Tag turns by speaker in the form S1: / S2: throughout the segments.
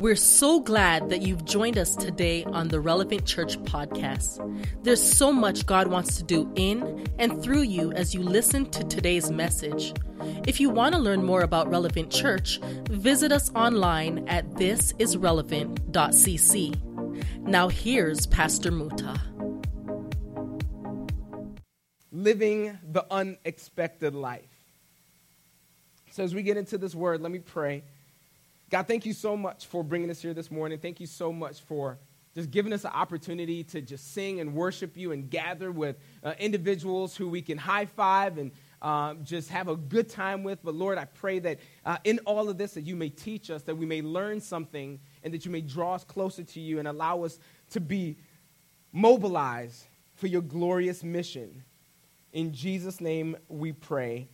S1: We're so glad that you've joined us today on the Relevant Church podcast. There's so much God wants to do in and through you as you listen to today's message. If you want to learn more about Relevant Church, visit us online at thisisrelevant.cc. Now here's Pastor Muta.
S2: Living the unexpected life. So, as we get into this word, let me pray. God, thank you so much for bringing us here this morning. Thank you so much for just giving us an opportunity to just sing and worship you and gather with uh, individuals who we can high five and um, just have a good time with. But Lord, I pray that uh, in all of this, that you may teach us, that we may learn something, and that you may draw us closer to you and allow us to be mobilized for your glorious mission. In Jesus' name we pray.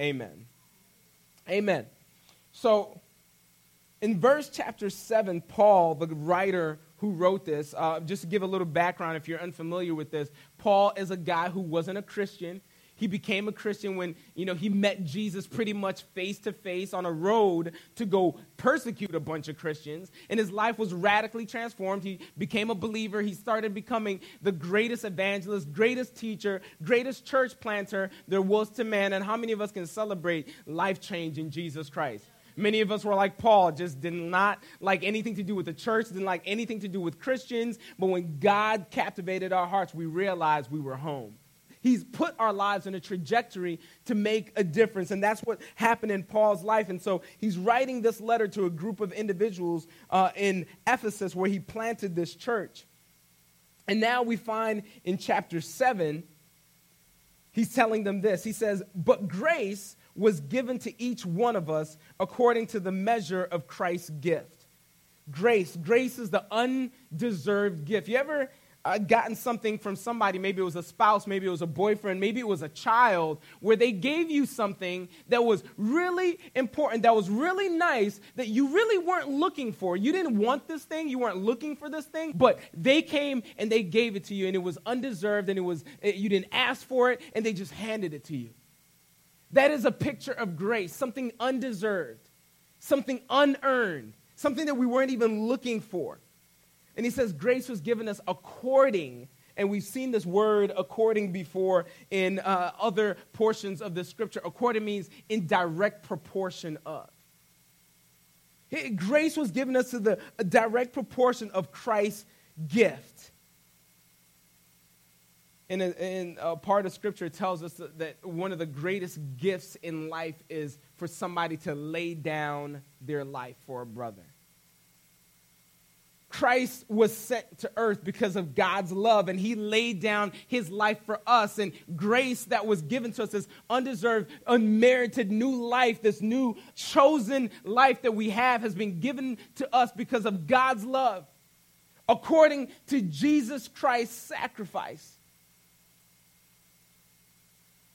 S2: Amen. Amen. So, in verse chapter 7, Paul, the writer who wrote this, uh, just to give a little background if you're unfamiliar with this, Paul is a guy who wasn't a Christian. He became a Christian when, you know, he met Jesus pretty much face to face on a road to go persecute a bunch of Christians. And his life was radically transformed. He became a believer. He started becoming the greatest evangelist, greatest teacher, greatest church planter there was to man. And how many of us can celebrate life change in Jesus Christ? Many of us were like Paul, just did not like anything to do with the church, didn't like anything to do with Christians. But when God captivated our hearts, we realized we were home. He's put our lives in a trajectory to make a difference. And that's what happened in Paul's life. And so he's writing this letter to a group of individuals uh, in Ephesus where he planted this church. And now we find in chapter 7, he's telling them this. He says, But grace was given to each one of us according to the measure of Christ's gift. Grace. Grace is the undeserved gift. You ever uh, gotten something from somebody, maybe it was a spouse, maybe it was a boyfriend, maybe it was a child, where they gave you something that was really important, that was really nice, that you really weren't looking for. You didn't want this thing, you weren't looking for this thing, but they came and they gave it to you, and it was undeserved, and it was you didn't ask for it, and they just handed it to you. That is a picture of grace, something undeserved, something unearned, something that we weren't even looking for. And he says, Grace was given us according, and we've seen this word according before in uh, other portions of the scripture. According means in direct proportion of. Grace was given us to the direct proportion of Christ's gift. In a, in a part of scripture tells us that one of the greatest gifts in life is for somebody to lay down their life for a brother. Christ was sent to earth because of God's love, and he laid down his life for us. And grace that was given to us, this undeserved, unmerited new life, this new chosen life that we have, has been given to us because of God's love, according to Jesus Christ's sacrifice.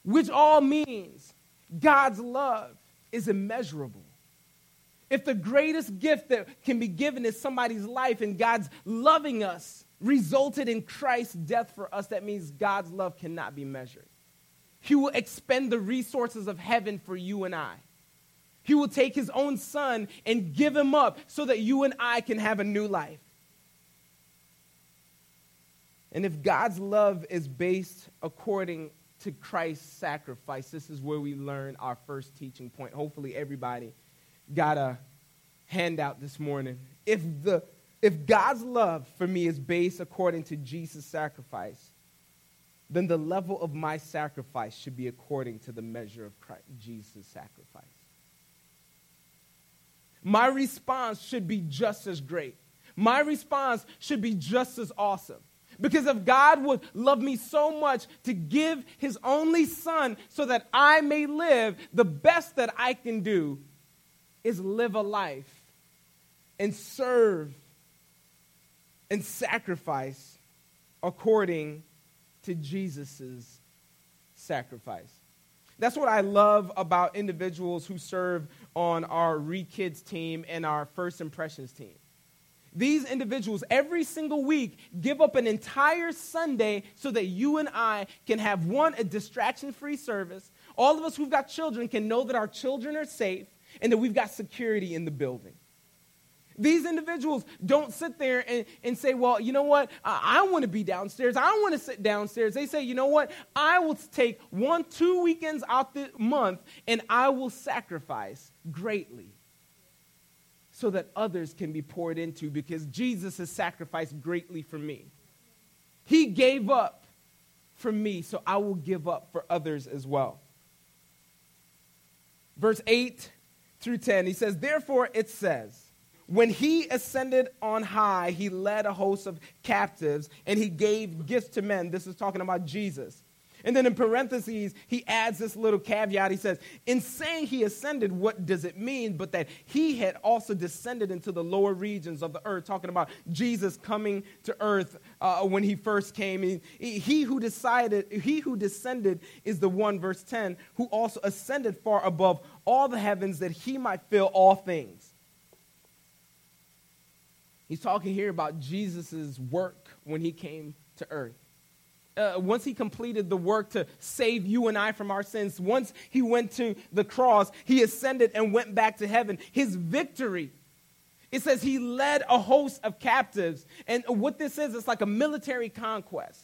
S2: Which all means God's love is immeasurable. If the greatest gift that can be given is somebody's life and God's loving us resulted in Christ's death for us, that means God's love cannot be measured. He will expend the resources of heaven for you and I. He will take his own son and give him up so that you and I can have a new life. And if God's love is based according to Christ's sacrifice, this is where we learn our first teaching point. Hopefully, everybody got a handout this morning. If, the, if God's love for me is based according to Jesus' sacrifice, then the level of my sacrifice should be according to the measure of Christ, Jesus' sacrifice. My response should be just as great. My response should be just as awesome. Because if God would love me so much to give his only son so that I may live, the best that I can do is live a life and serve and sacrifice according to Jesus' sacrifice. That's what I love about individuals who serve on our Re Kids team and our First Impressions team. These individuals every single week give up an entire Sunday so that you and I can have one, a distraction free service. All of us who've got children can know that our children are safe and that we've got security in the building. These individuals don't sit there and, and say, well, you know what? I, I want to be downstairs. I want to sit downstairs. They say, you know what? I will take one, two weekends out the month and I will sacrifice greatly so that others can be poured into because Jesus has sacrificed greatly for me. He gave up for me, so I will give up for others as well. Verse 8 through 10, he says, Therefore it says, when he ascended on high, he led a host of captives and he gave gifts to men. This is talking about Jesus. And then in parentheses, he adds this little caveat. He says, In saying he ascended, what does it mean? But that he had also descended into the lower regions of the earth, talking about Jesus coming to earth uh, when he first came. He, he who decided, he who descended is the one, verse 10, who also ascended far above all the heavens that he might fill all things. He's talking here about Jesus' work when he came to earth uh, once he completed the work to save you and I from our sins, once he went to the cross, he ascended and went back to heaven. His victory, it says he led a host of captives. And what this is, it's like a military conquest.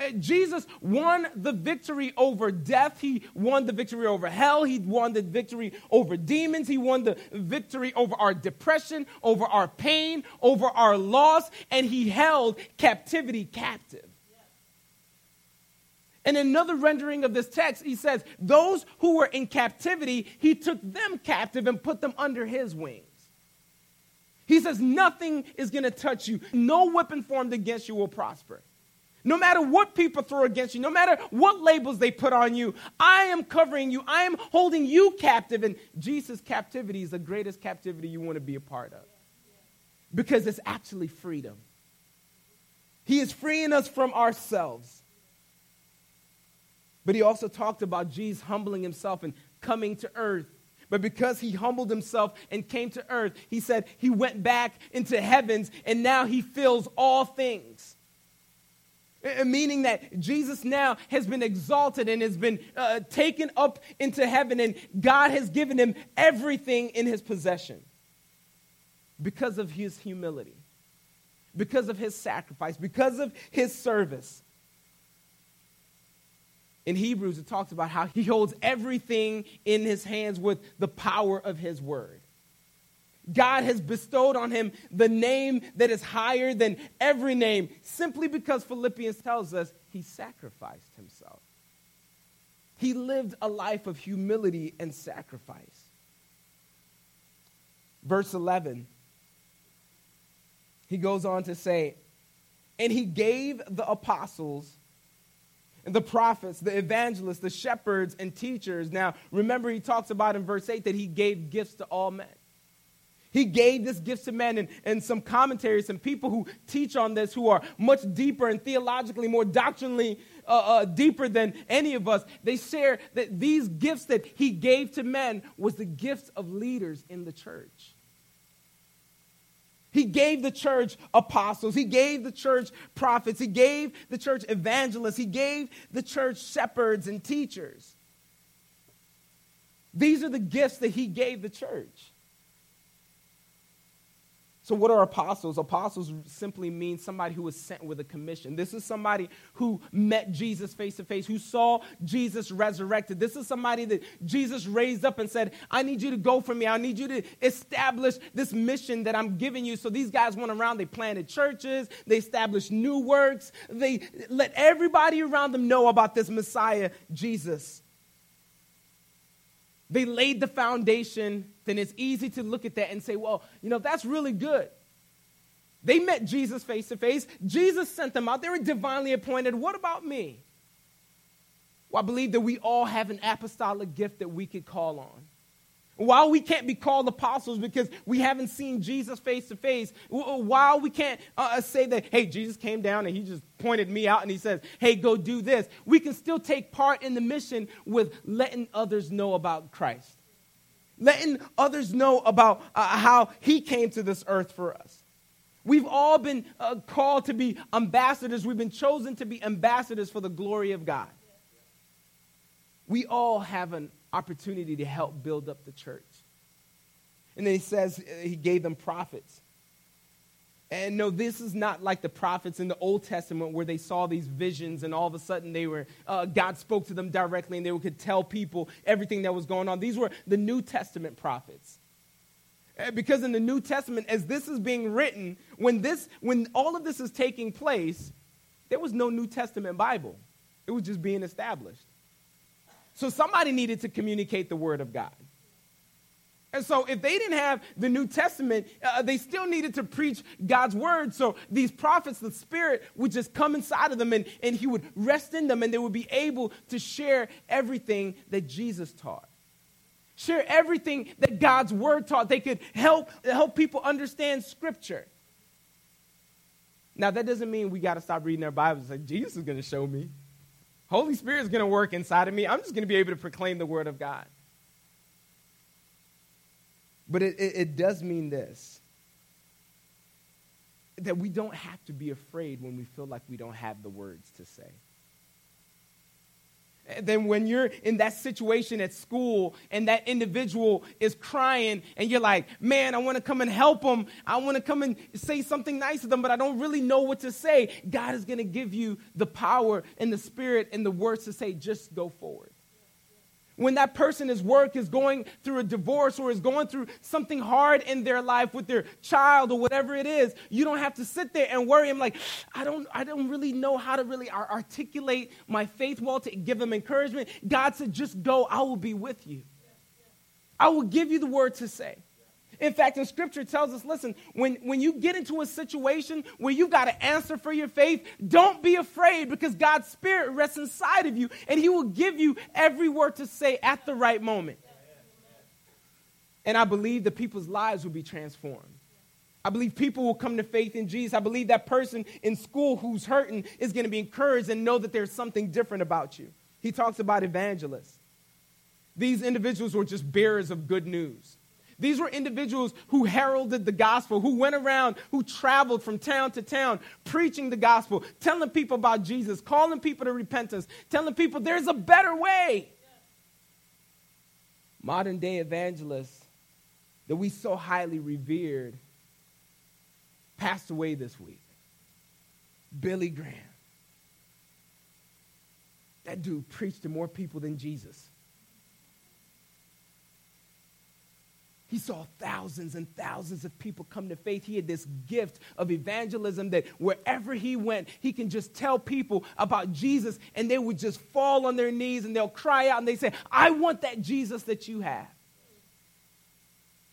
S2: Uh, Jesus won the victory over death. He won the victory over hell. He won the victory over demons. He won the victory over our depression, over our pain, over our loss. And he held captivity captive. And another rendering of this text, he says, Those who were in captivity, he took them captive and put them under his wings. He says, Nothing is going to touch you. No weapon formed against you will prosper. No matter what people throw against you, no matter what labels they put on you, I am covering you. I am holding you captive. And Jesus' captivity is the greatest captivity you want to be a part of because it's actually freedom. He is freeing us from ourselves. But he also talked about Jesus humbling himself and coming to earth. But because he humbled himself and came to earth, he said he went back into heavens and now he fills all things. Meaning that Jesus now has been exalted and has been uh, taken up into heaven, and God has given him everything in his possession because of his humility, because of his sacrifice, because of his service in Hebrews, it talks about how he holds everything in his hands with the power of his word. God has bestowed on him the name that is higher than every name simply because Philippians tells us he sacrificed himself. He lived a life of humility and sacrifice. Verse 11, he goes on to say, And he gave the apostles the prophets, the evangelists, the shepherds, and teachers. Now, remember, he talks about in verse 8 that he gave gifts to all men. He gave this gift to men, and, and some commentaries, some people who teach on this, who are much deeper and theologically more doctrinally uh, uh, deeper than any of us, they share that these gifts that he gave to men was the gifts of leaders in the church. He gave the church apostles. He gave the church prophets. He gave the church evangelists. He gave the church shepherds and teachers. These are the gifts that he gave the church. So, what are apostles? Apostles simply mean somebody who was sent with a commission. This is somebody who met Jesus face to face, who saw Jesus resurrected. This is somebody that Jesus raised up and said, I need you to go for me. I need you to establish this mission that I'm giving you. So, these guys went around, they planted churches, they established new works, they let everybody around them know about this Messiah, Jesus. They laid the foundation then it's easy to look at that and say, well, you know, that's really good. They met Jesus face to face. Jesus sent them out. They were divinely appointed. What about me? Well, I believe that we all have an apostolic gift that we could call on. While we can't be called apostles because we haven't seen Jesus face to face, while we can't uh, uh, say that, hey, Jesus came down and he just pointed me out and he says, hey, go do this, we can still take part in the mission with letting others know about Christ letting others know about uh, how he came to this earth for us. We've all been uh, called to be ambassadors. We've been chosen to be ambassadors for the glory of God. We all have an opportunity to help build up the church. And then he says uh, he gave them prophets. And no, this is not like the prophets in the Old Testament where they saw these visions and all of a sudden they were, uh, God spoke to them directly and they could tell people everything that was going on. These were the New Testament prophets. Because in the New Testament, as this is being written, when, this, when all of this is taking place, there was no New Testament Bible. It was just being established. So somebody needed to communicate the Word of God. And so, if they didn't have the New Testament, uh, they still needed to preach God's word. So, these prophets, the Spirit would just come inside of them and, and He would rest in them, and they would be able to share everything that Jesus taught. Share everything that God's word taught. They could help, help people understand Scripture. Now, that doesn't mean we got to stop reading our Bibles. Like, Jesus is going to show me. Holy Spirit is going to work inside of me. I'm just going to be able to proclaim the word of God. But it, it, it does mean this that we don't have to be afraid when we feel like we don't have the words to say. And then when you're in that situation at school and that individual is crying and you're like, man, I want to come and help them. I want to come and say something nice to them, but I don't really know what to say. God is going to give you the power and the spirit and the words to say, just go forward when that person is work is going through a divorce or is going through something hard in their life with their child or whatever it is, you don't have to sit there and worry. I'm like, I don't, I don't really know how to really articulate my faith well to give them encouragement. God said, just go, I will be with you. I will give you the word to say. In fact, in scripture tells us listen, when, when you get into a situation where you've got to answer for your faith, don't be afraid because God's spirit rests inside of you and he will give you every word to say at the right moment. And I believe that people's lives will be transformed. I believe people will come to faith in Jesus. I believe that person in school who's hurting is going to be encouraged and know that there's something different about you. He talks about evangelists. These individuals were just bearers of good news. These were individuals who heralded the gospel, who went around, who traveled from town to town, preaching the gospel, telling people about Jesus, calling people to repentance, telling people there's a better way. Modern day evangelists that we so highly revered passed away this week. Billy Graham. That dude preached to more people than Jesus. He saw thousands and thousands of people come to faith. He had this gift of evangelism that wherever he went, he can just tell people about Jesus and they would just fall on their knees and they'll cry out and they say, I want that Jesus that you have.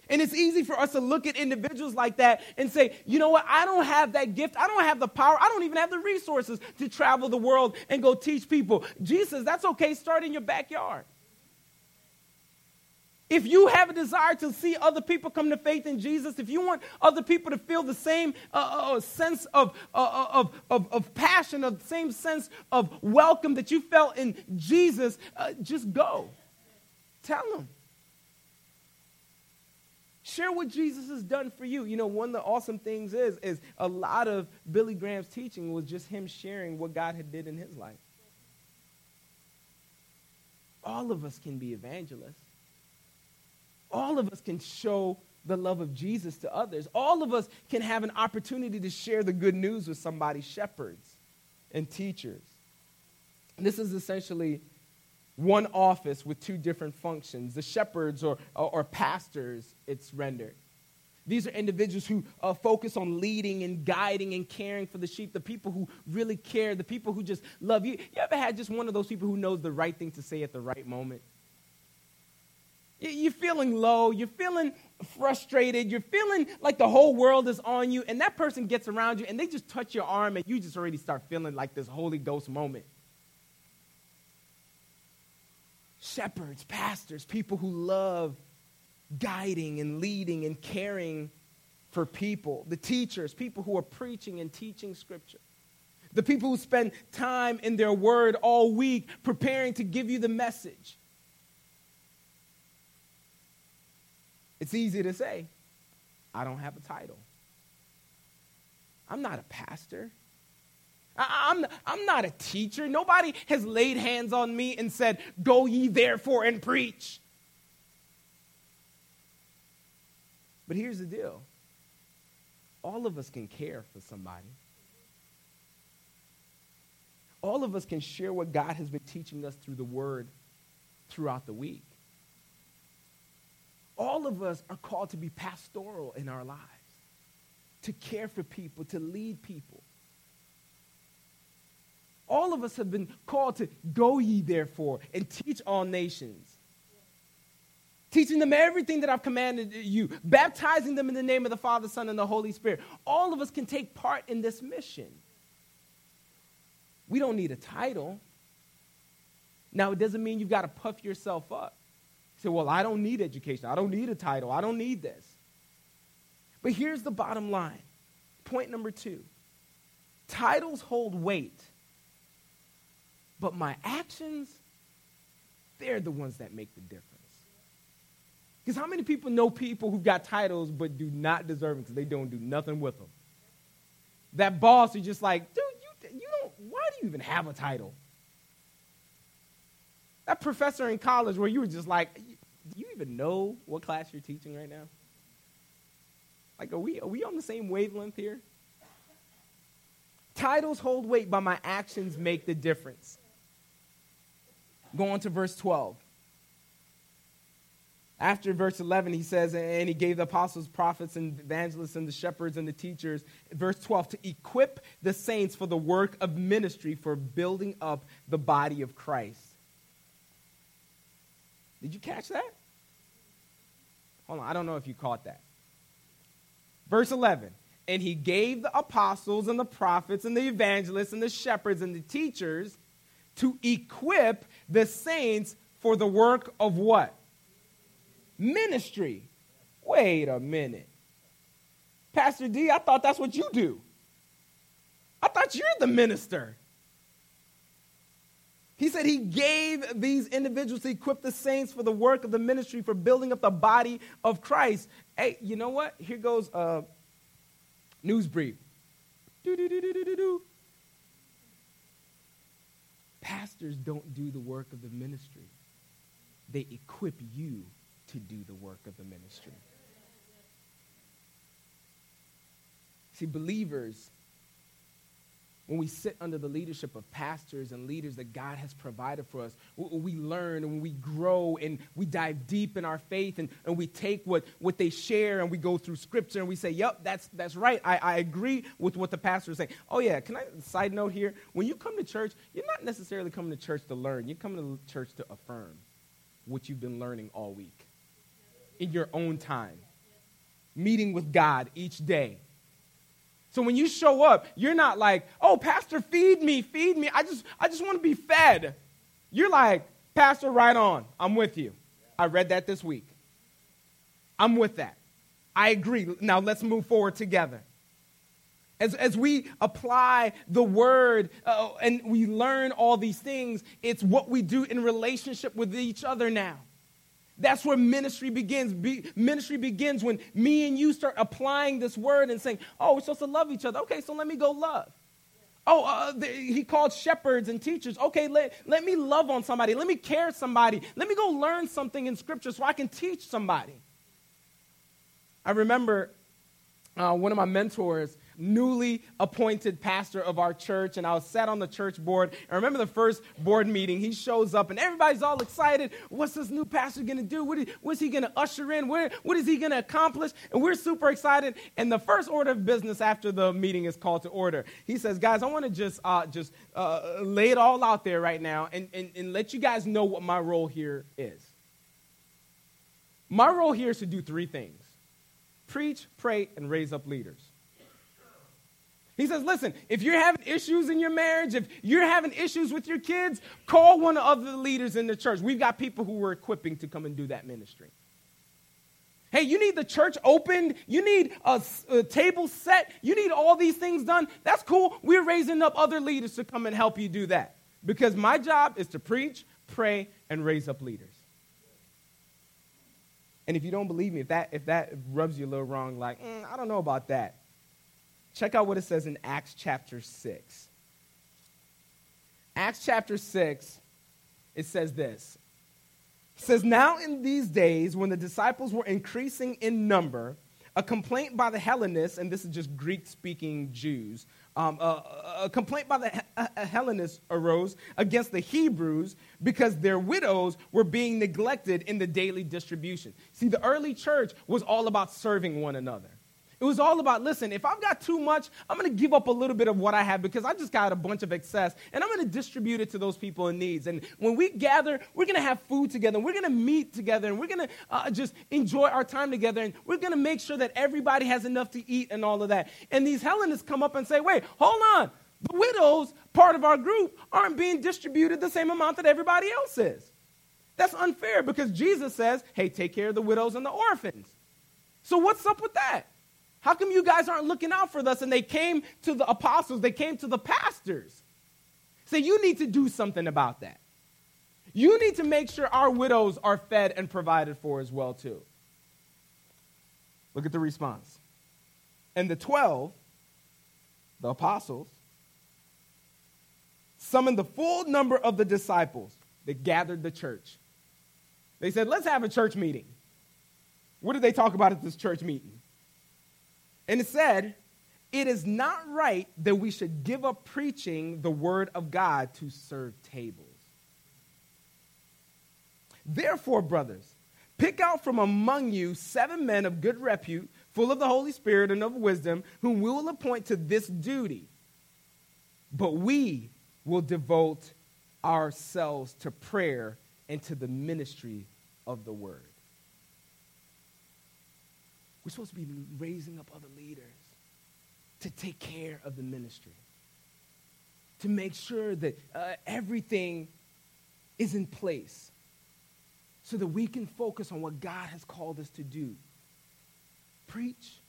S2: And it's easy for us to look at individuals like that and say, you know what, I don't have that gift. I don't have the power. I don't even have the resources to travel the world and go teach people. Jesus, that's okay. Start in your backyard. If you have a desire to see other people come to faith in Jesus, if you want other people to feel the same uh, uh, uh sense of, uh, uh, of, of, of, passion, of the same sense of welcome that you felt in Jesus, uh, just go. Tell them. Share what Jesus has done for you. You know, one of the awesome things is, is a lot of Billy Graham's teaching was just him sharing what God had did in his life. All of us can be evangelists all of us can show the love of Jesus to others. All of us can have an opportunity to share the good news with somebody, shepherds and teachers. This is essentially one office with two different functions. The shepherds or, or, or pastors, it's rendered. These are individuals who uh, focus on leading and guiding and caring for the sheep, the people who really care, the people who just love you. You ever had just one of those people who knows the right thing to say at the right moment? You're feeling low, you're feeling frustrated, you're feeling like the whole world is on you, and that person gets around you and they just touch your arm and you just already start feeling like this Holy Ghost moment. Shepherds, pastors, people who love guiding and leading and caring for people, the teachers, people who are preaching and teaching scripture. The people who spend time in their word all week preparing to give you the message. It's easy to say, I don't have a title. I'm not a pastor. I, am I'm, I'm not a teacher. Nobody has laid hands on me and said, Go ye therefore and preach. But here's the deal all of us can care for somebody. All of us can share what God has been teaching us through the word throughout the week. All of us are called to be pastoral in our lives, to care for people, to lead people. All of us have been called to go ye therefore and teach all nations. Teaching them everything that I've commanded you, baptizing them in the name of the Father, Son, and the Holy Spirit. All of us can take part in this mission. We don't need a title. Now, it doesn't mean you've got to puff yourself up. Say, well, I don't need education. I don't need a title. I don't need this. But here's the bottom line point number two titles hold weight, but my actions, they're the ones that make the difference. Because how many people know people who've got titles but do not deserve them because they don't do nothing with them? That boss is just like, dude, you, you don't, why do you even have a title? That professor in college where you were just like, do you even know what class you're teaching right now? Like, are we, are we on the same wavelength here? Titles hold weight, but my actions make the difference. Go on to verse 12. After verse 11, he says, and he gave the apostles, prophets, and evangelists, and the shepherds, and the teachers. Verse 12, to equip the saints for the work of ministry for building up the body of Christ. Did you catch that? Hold on, I don't know if you caught that. Verse 11, and he gave the apostles, and the prophets, and the evangelists, and the shepherds, and the teachers to equip the saints for the work of what? ministry. Wait a minute. Pastor D, I thought that's what you do. I thought you're the minister. He said he gave these individuals to equip the saints for the work of the ministry, for building up the body of Christ. Hey, you know what? Here goes a news brief. Pastors don't do the work of the ministry, they equip you to do the work of the ministry. See, believers, when we sit under the leadership of pastors and leaders that God has provided for us, we learn and we grow and we dive deep in our faith and, and we take what, what they share and we go through scripture and we say, yep, that's, that's right. I, I agree with what the pastor is saying. Oh, yeah, can I, side note here? When you come to church, you're not necessarily coming to church to learn. You're coming to church to affirm what you've been learning all week in your own time, meeting with God each day. So when you show up, you're not like, "Oh, pastor, feed me, feed me. I just I just want to be fed." You're like, "Pastor, right on. I'm with you." I read that this week. I'm with that. I agree. Now let's move forward together. As, as we apply the word uh, and we learn all these things, it's what we do in relationship with each other now. That's where ministry begins. Be, ministry begins when me and you start applying this word and saying, oh, we're supposed to love each other. Okay, so let me go love. Oh, uh, the, he called shepherds and teachers. Okay, let, let me love on somebody. Let me care somebody. Let me go learn something in scripture so I can teach somebody. I remember uh, one of my mentors newly appointed pastor of our church, and I was sat on the church board. I remember the first board meeting, he shows up, and everybody's all excited. What's this new pastor going to do? What is, what's he going to usher in? What, what is he going to accomplish? And we're super excited. And the first order of business after the meeting is called to order. He says, guys, I want to just, uh, just uh, lay it all out there right now and, and, and let you guys know what my role here is. My role here is to do three things preach, pray, and raise up leaders. He says, listen, if you're having issues in your marriage, if you're having issues with your kids, call one of the leaders in the church. We've got people who we're equipping to come and do that ministry. Hey, you need the church opened. You need a, a, table set. You need all these things done. That's cool. We're raising up other leaders to come and help you do that. Because my job is to preach, pray, and raise up leaders. And if you don't believe me, if that, if that rubs you a little wrong, like, mm, I don't know about that, Check out what it says in Acts chapter 6. Acts chapter 6, it says this. It says, Now in these days, when the disciples were increasing in number, a complaint by the Hellenists, and this is just Greek speaking Jews, um, a, a, complaint by the Hellenists arose against the Hebrews because their widows were being neglected in the daily distribution. See, the early church was all about serving one another. It was all about listen, if I've got too much, I'm going to give up a little bit of what I have because I just got a bunch of excess and I'm going to distribute it to those people in needs. And when we gather, we're going to have food together and we're going to meet together and we're going to uh, just enjoy our time together and we're going to make sure that everybody has enough to eat and all of that. And these Hellenists come up and say, wait, hold on. The widows, part of our group, aren't being distributed the same amount that everybody else is. That's unfair because Jesus says, hey, take care of the widows and the orphans. So what's up with that? How come you guys aren't looking out for us? And they came to the apostles, they came to the pastors. Say, you need to do something about that. You need to make sure our widows are fed and provided for as well, too. Look at the response. And the 12, the apostles, summoned the full number of the disciples that gathered the church. They said, let's have a church meeting. What did they talk about at this church meeting? And it said, It is not right that we should give up preaching the word of God to serve tables. Therefore, brothers, pick out from among you seven men of good repute, full of the Holy Spirit and of wisdom, whom we will appoint to this duty. But we will devote ourselves to prayer and to the ministry of the word. We're supposed to be raising up other leaders to take care of the ministry, to make sure that uh, everything is in place so that we can focus on what God has called us to do preach,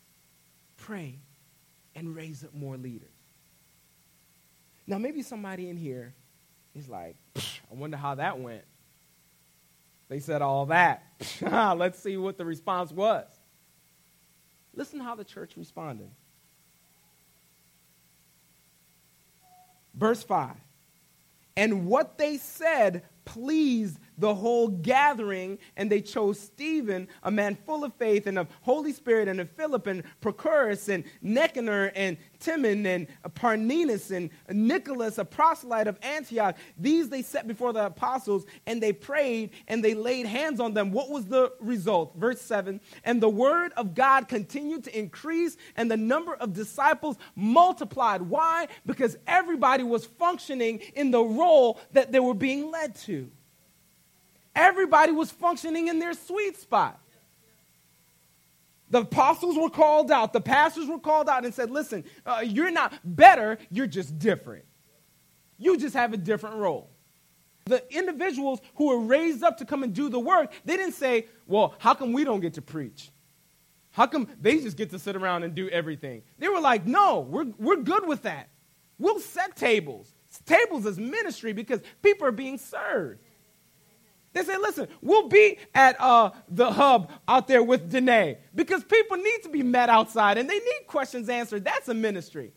S2: pray, and raise up more leaders. Now, maybe somebody in here is like, I wonder how that went. They said all that. Let's see what the response was. Listen how the church responded. Verse 5 And what they said pleased the whole gathering, and they chose Stephen, a man full of faith and of Holy Spirit, and of Philip, and Prochorus, and Nicanor, and Timon, and Parmenas, and Nicholas, a proselyte of Antioch. These they set before the apostles, and they prayed, and they laid hands on them. What was the result? Verse 7 And the word of God continued to increase, and the number of disciples multiplied. Why? Because everybody was functioning in the role that they were being led to. Everybody was functioning in their sweet spot. The apostles were called out, the pastors were called out and said, Listen, uh, you're not better, you're just different. You just have a different role. The individuals who were raised up to come and do the work, they didn't say, Well, how come we don't get to preach? How come they just get to sit around and do everything? They were like, No, we're, we're good with that. We'll set tables. Tables is ministry because people are being served. They say, listen, we'll be at uh, the hub out there with Danae because people need to be met outside and they need questions answered. That's a ministry.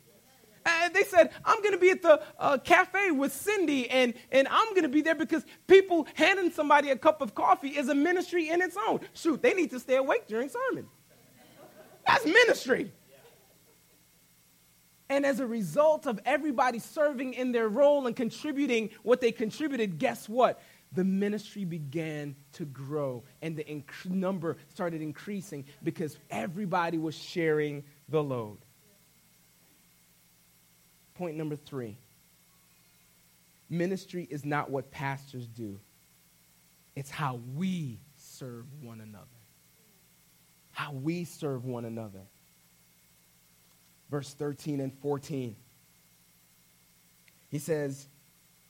S2: And they said, I'm going to be at the uh, cafe with Cindy, and, and I'm going to be there because people handing somebody a cup of coffee is a ministry in its own. Shoot, they need to stay awake during sermon. That's ministry. And as a result of everybody serving in their role and contributing what they contributed, guess what? The ministry began to grow and the inc- number started increasing because everybody was sharing the load. Point number three ministry is not what pastors do, it's how we serve one another. How we serve one another. Verse 13 and 14. He says,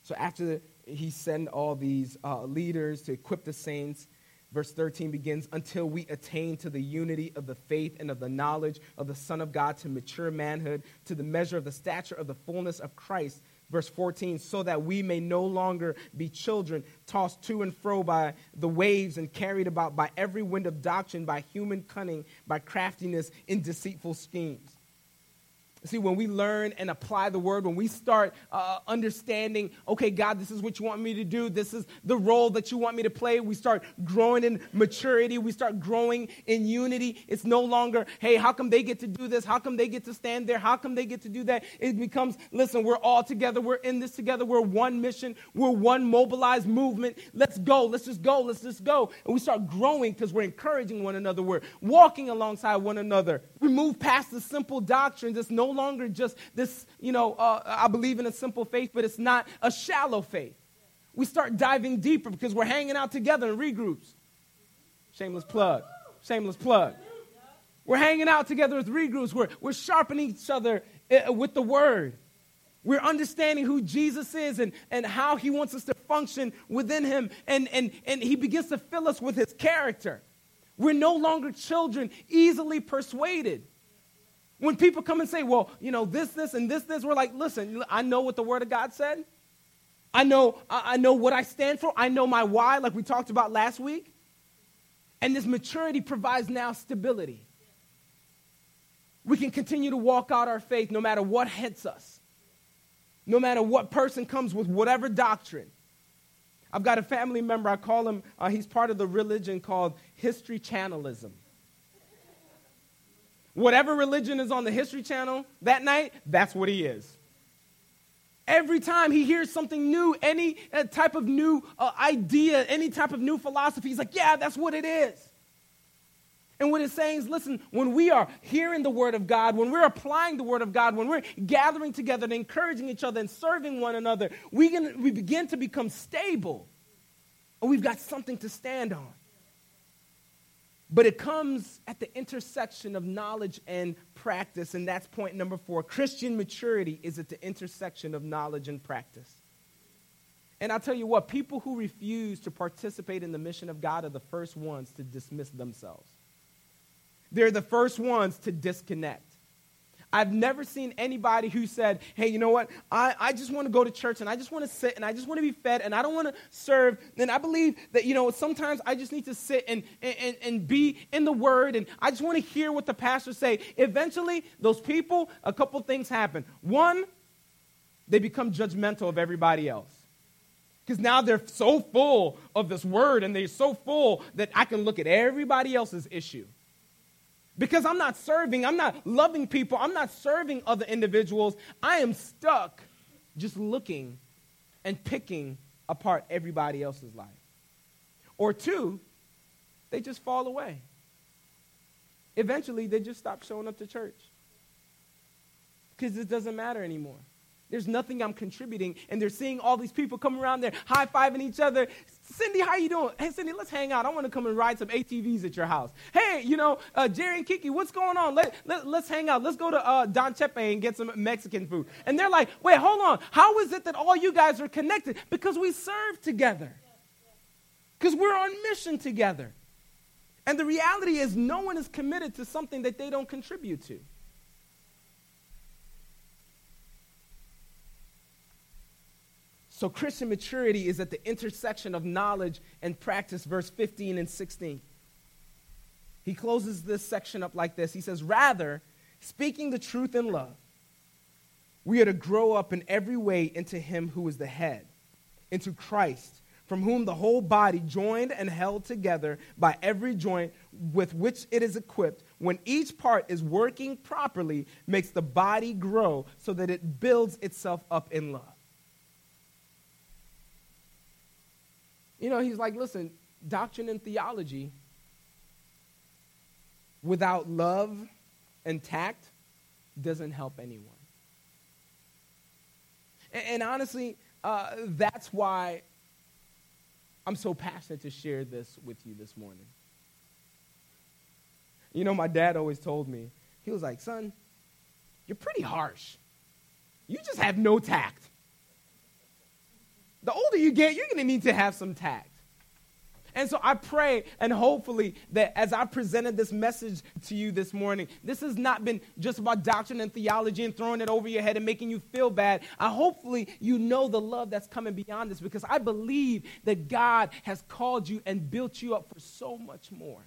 S2: So after he sent all these uh, leaders to equip the saints. Verse 13 begins, until we attain to the unity of the faith and of the knowledge of the Son of God to mature manhood, to the measure of the stature of the fullness of Christ. Verse 14, so that we may no longer be children, tossed to and fro by the waves and carried about by every wind of doctrine, by human cunning, by craftiness in deceitful schemes. See, when we learn and apply the word, when we start uh, understanding, okay, God, this is what you want me to do, this is the role that you want me to play, we start growing in maturity, we start growing in unity. It's no longer, hey, how come they get to do this? How come they get to stand there? How come they get to do that? It becomes, listen, we're all together, we're in this together, we're one mission, we're one mobilized movement. Let's go, let's just go, let's just go. And we start growing because we're encouraging one another, we're walking alongside one another. We move past the simple doctrines. It's no longer just this, you know, uh, I believe in a simple faith, but it's not a shallow faith. We start diving deeper because we're hanging out together in regroups. Shameless plug. Shameless plug. We're hanging out together with regroups. We're, we're sharpening each other uh, with the word. We're understanding who Jesus is and, and how he wants us to function within him. And, and, and he begins to fill us with his character. We're no longer children easily persuaded. When people come and say, well, you know, this, this, and this, this, we're like, listen, I know what the Word of God said. I know, I know what I stand for. I know my why, like we talked about last week. And this maturity provides now stability. We can continue to walk out our faith no matter what hits us, no matter what person comes with whatever doctrine. I've got a family member, I call him, uh, he's part of the religion called History Channelism. Whatever religion is on the History Channel that night, that's what he is. Every time he hears something new, any uh, type of new uh, idea, any type of new philosophy, he's like, yeah, that's what it is. And what it's saying is, listen, when we are hearing the Word of God, when we're applying the Word of God, when we're gathering together and encouraging each other and serving one another, we, can, we begin to become stable. And we've got something to stand on. But it comes at the intersection of knowledge and practice, and that's point number four. Christian maturity is at the intersection of knowledge and practice. And I'll tell you what, people who refuse to participate in the mission of God are the first ones to dismiss themselves. They're the first ones to disconnect. I've never seen anybody who said, hey, you know what? I, I just want to go to church and I just want to sit and I just want to be fed and I don't want to serve. And I believe that, you know, sometimes I just need to sit and, and, and be in the word and I just want to hear what the pastor say. Eventually, those people, a couple things happen. One, they become judgmental of everybody else. Because now they're so full of this word and they're so full that I can look at everybody else's issue. Because I'm not serving, I'm not loving people, I'm not serving other individuals. I am stuck just looking and picking apart everybody else's life. Or two, they just fall away. Eventually, they just stop showing up to church because it doesn't matter anymore. There's nothing I'm contributing, and they're seeing all these people come around there high fiving each other. Cindy, how you doing? Hey, Cindy, let's hang out. I want to come and ride some ATVs at your house. Hey, you know, uh, Jerry and Kiki, what's going on? Let, let, us hang out. Let's go to uh, Don Chepe and get some Mexican food. And they're like, wait, hold on. How is it that all you guys are connected? Because we serve together, because we're on mission together. And the reality is, no one is committed to something that they don't contribute to. So, Christian maturity is at the intersection of knowledge and practice, verse 15 and 16. He closes this section up like this He says, Rather, speaking the truth in love, we are to grow up in every way into Him who is the head, into Christ, from whom the whole body, joined and held together by every joint with which it is equipped, when each part is working properly, makes the body grow so that it builds itself up in love. You know, he's like, listen, doctrine and theology without love and tact doesn't help anyone. And, and honestly, uh, that's why I'm so passionate to share this with you this morning. You know, my dad always told me, he was like, son, you're pretty harsh. You just have no tact. The older you get, you're going to need to have some tact. And so I pray and hopefully that as I presented this message to you this morning, this has not been just about doctrine and theology and throwing it over your head and making you feel bad. I hopefully you know the love that's coming beyond this because I believe that God has called you and built you up for so much more.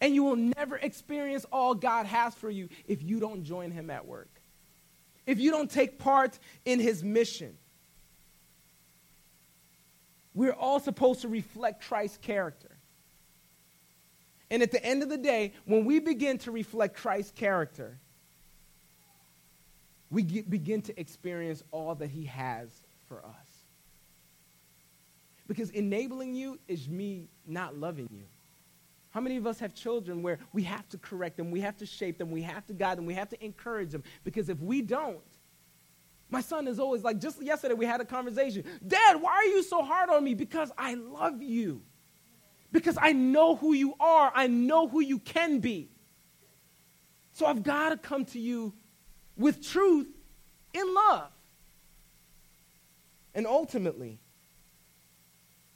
S2: And you will never experience all God has for you if you don't join him at work. if you don't take part in his mission. We're all supposed to reflect Christ's character. And at the end of the day, when we begin to reflect Christ's character, we get, begin to experience all that he has for us. Because enabling you is me not loving you. How many of us have children where we have to correct them, we have to shape them, we have to guide them, we have to encourage them? Because if we don't, my son is always like, just yesterday we had a conversation. Dad, why are you so hard on me? Because I love you. Because I know who you are, I know who you can be. So I've got to come to you with truth in love. And ultimately,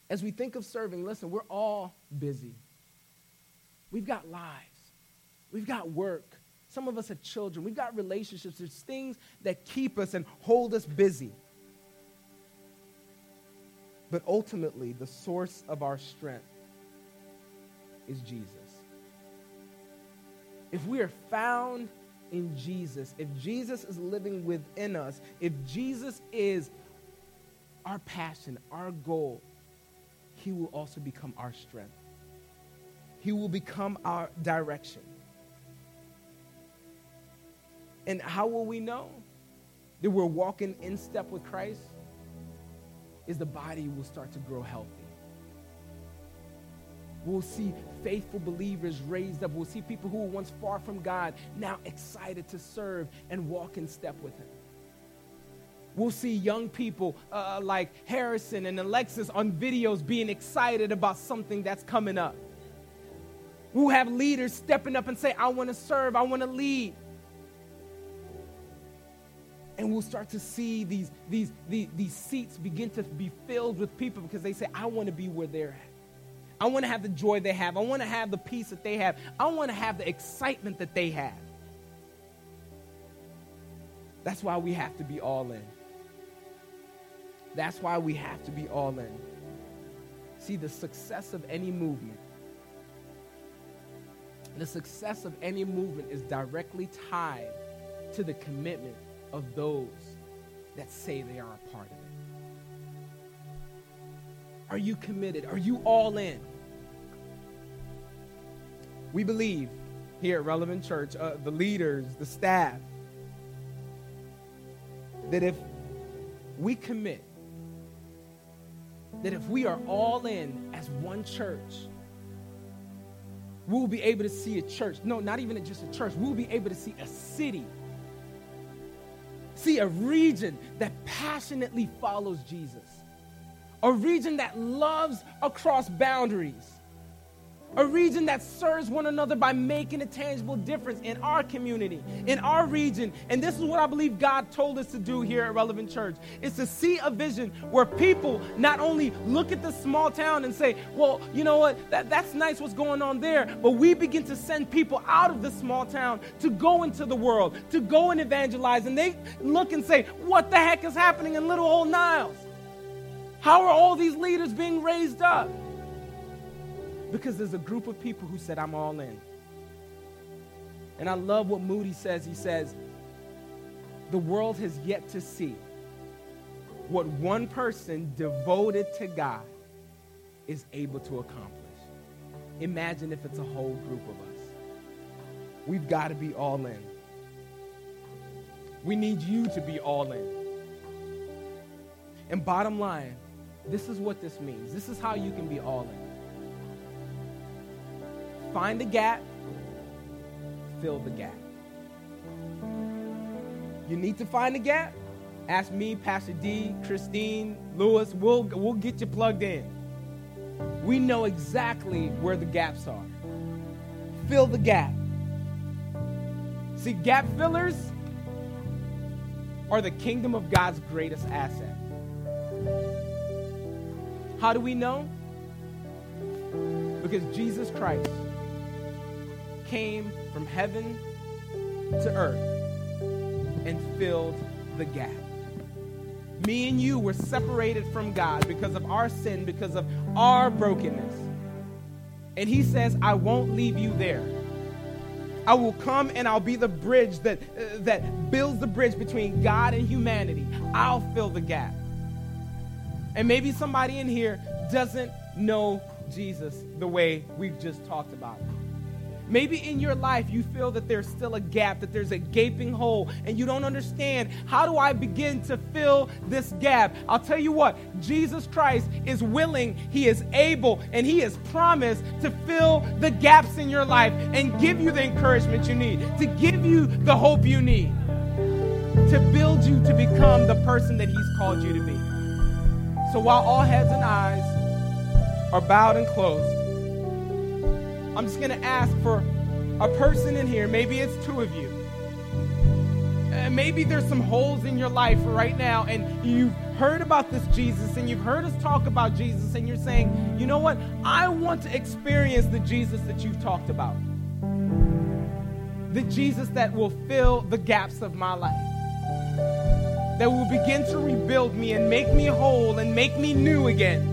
S2: as we think of serving, listen, we're all busy. We've got lives, we've got work. Some of us are children, we've got relationships. There's things that keep us and hold us busy. But ultimately, the source of our strength is Jesus. If we are found in Jesus, if Jesus is living within us, if Jesus is our passion, our goal, He will also become our strength. He will become our direction. And how will we know that we're walking in step with Christ? Is the body will start to grow healthy. We'll see faithful believers raised up. We'll see people who were once far from God now excited to serve and walk in step with Him. We'll see young people uh, like Harrison and Alexis on videos being excited about something that's coming up. We'll have leaders stepping up and say, I want to serve, I want to lead. And we'll start to see these, these, these, these seats begin to be filled with people because they say, I want to be where they're at. I want to have the joy they have. I want to have the peace that they have. I want to have the excitement that they have. That's why we have to be all in. That's why we have to be all in. See, the success of any movement, the success of any movement is directly tied to the commitment of those that say they are a part of it. Are you committed? Are you all in? We believe here at Relevant Church, uh, the leaders, the staff, that if we commit, that if we are all in as one church, we'll be able to see a church. No, not even just a church. We'll be able to see a city, see a region that passionately follows Jesus, a region that loves across boundaries a region that serves one another by making a tangible difference in our community, in our region. And this is what I believe God told us to do here at Relevant Church is to see a vision where people not only look at the small town and say, well, you know what, that, that's nice what's going on there, but we begin to send people out of the small town to go into the world, to go and evangelize. And they look and say, what the heck is happening in Little Old Niles? How are all these leaders being raised up? Because there's a group of people who said, I'm all in. And I love what Moody says. He says, The world has yet to see what one person devoted to God is able to accomplish. Imagine if it's a whole group of us. We've got to be all in. We need you to be all in. And bottom line, this is what this means. This is how you can be all in. Find the gap, fill the gap. You need to find the gap? Ask me, Pastor D, Christine, Lewis. We'll, we'll get you plugged in. We know exactly where the gaps are. Fill the gap. See, gap fillers are the kingdom of God's greatest asset. How do we know? Because Jesus Christ came from heaven to earth and filled the gap. Me and you were separated from God because of our sin, because of our brokenness. And He says, I won't leave you there. I will come and I'll be the bridge that, uh, that builds the bridge between God and humanity. I'll fill the gap. And maybe somebody in here doesn't know Jesus the way we've just talked about. Maybe in your life you feel that there's still a gap, that there's a gaping hole, and you don't understand how do I begin to fill this gap? I'll tell you what, Jesus Christ is willing, He is able, and He has promised to fill the gaps in your life and give you the encouragement you need, to give you the hope you need, to build you to become the person that He's called you to be. So while all heads and eyes are bowed and closed, I'm just going to ask for a person in here. Maybe it's two of you. And maybe there's some holes in your life right now, and you've heard about this Jesus, and you've heard us talk about Jesus, and you're saying, you know what? I want to experience the Jesus that you've talked about. The Jesus that will fill the gaps of my life that will begin to rebuild me and make me whole and make me new again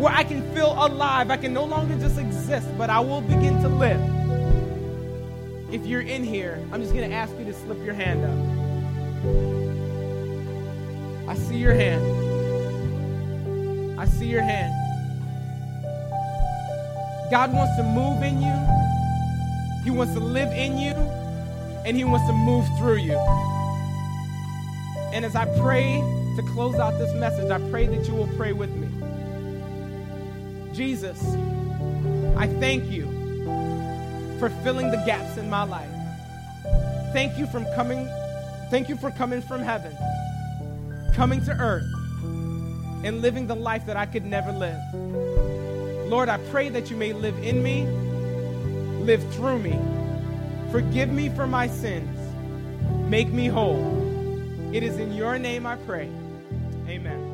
S2: where I can feel alive. I can no longer just exist, but I will begin to live. If you're in here, I'm just going to ask you to slip your hand up. I see your hand. I see your hand. God wants to move in you, He wants to live in you, and He wants to move through you. And as I pray to close out this message, I pray that you will pray with me. Jesus, I thank you for filling the gaps in my life. Thank you from coming thank you for coming from heaven, coming to earth and living the life that I could never live. Lord, I pray that you may live in me, live through me. Forgive me for my sins. Make me whole. It is in your name I pray. Amen.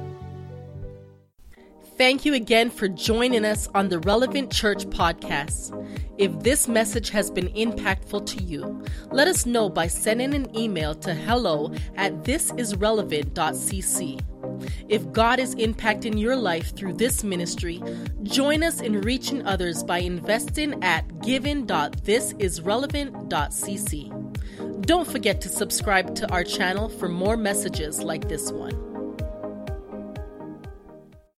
S1: Thank you again for joining us on the Relevant Church podcast. If this message has been impactful to you, let us know by sending an email to hello at thisisrelevant.cc. If God is impacting your life through this ministry, join us in reaching others by investing at giving.thisisrelevant.cc. Don't forget to subscribe to our channel for more messages like this one.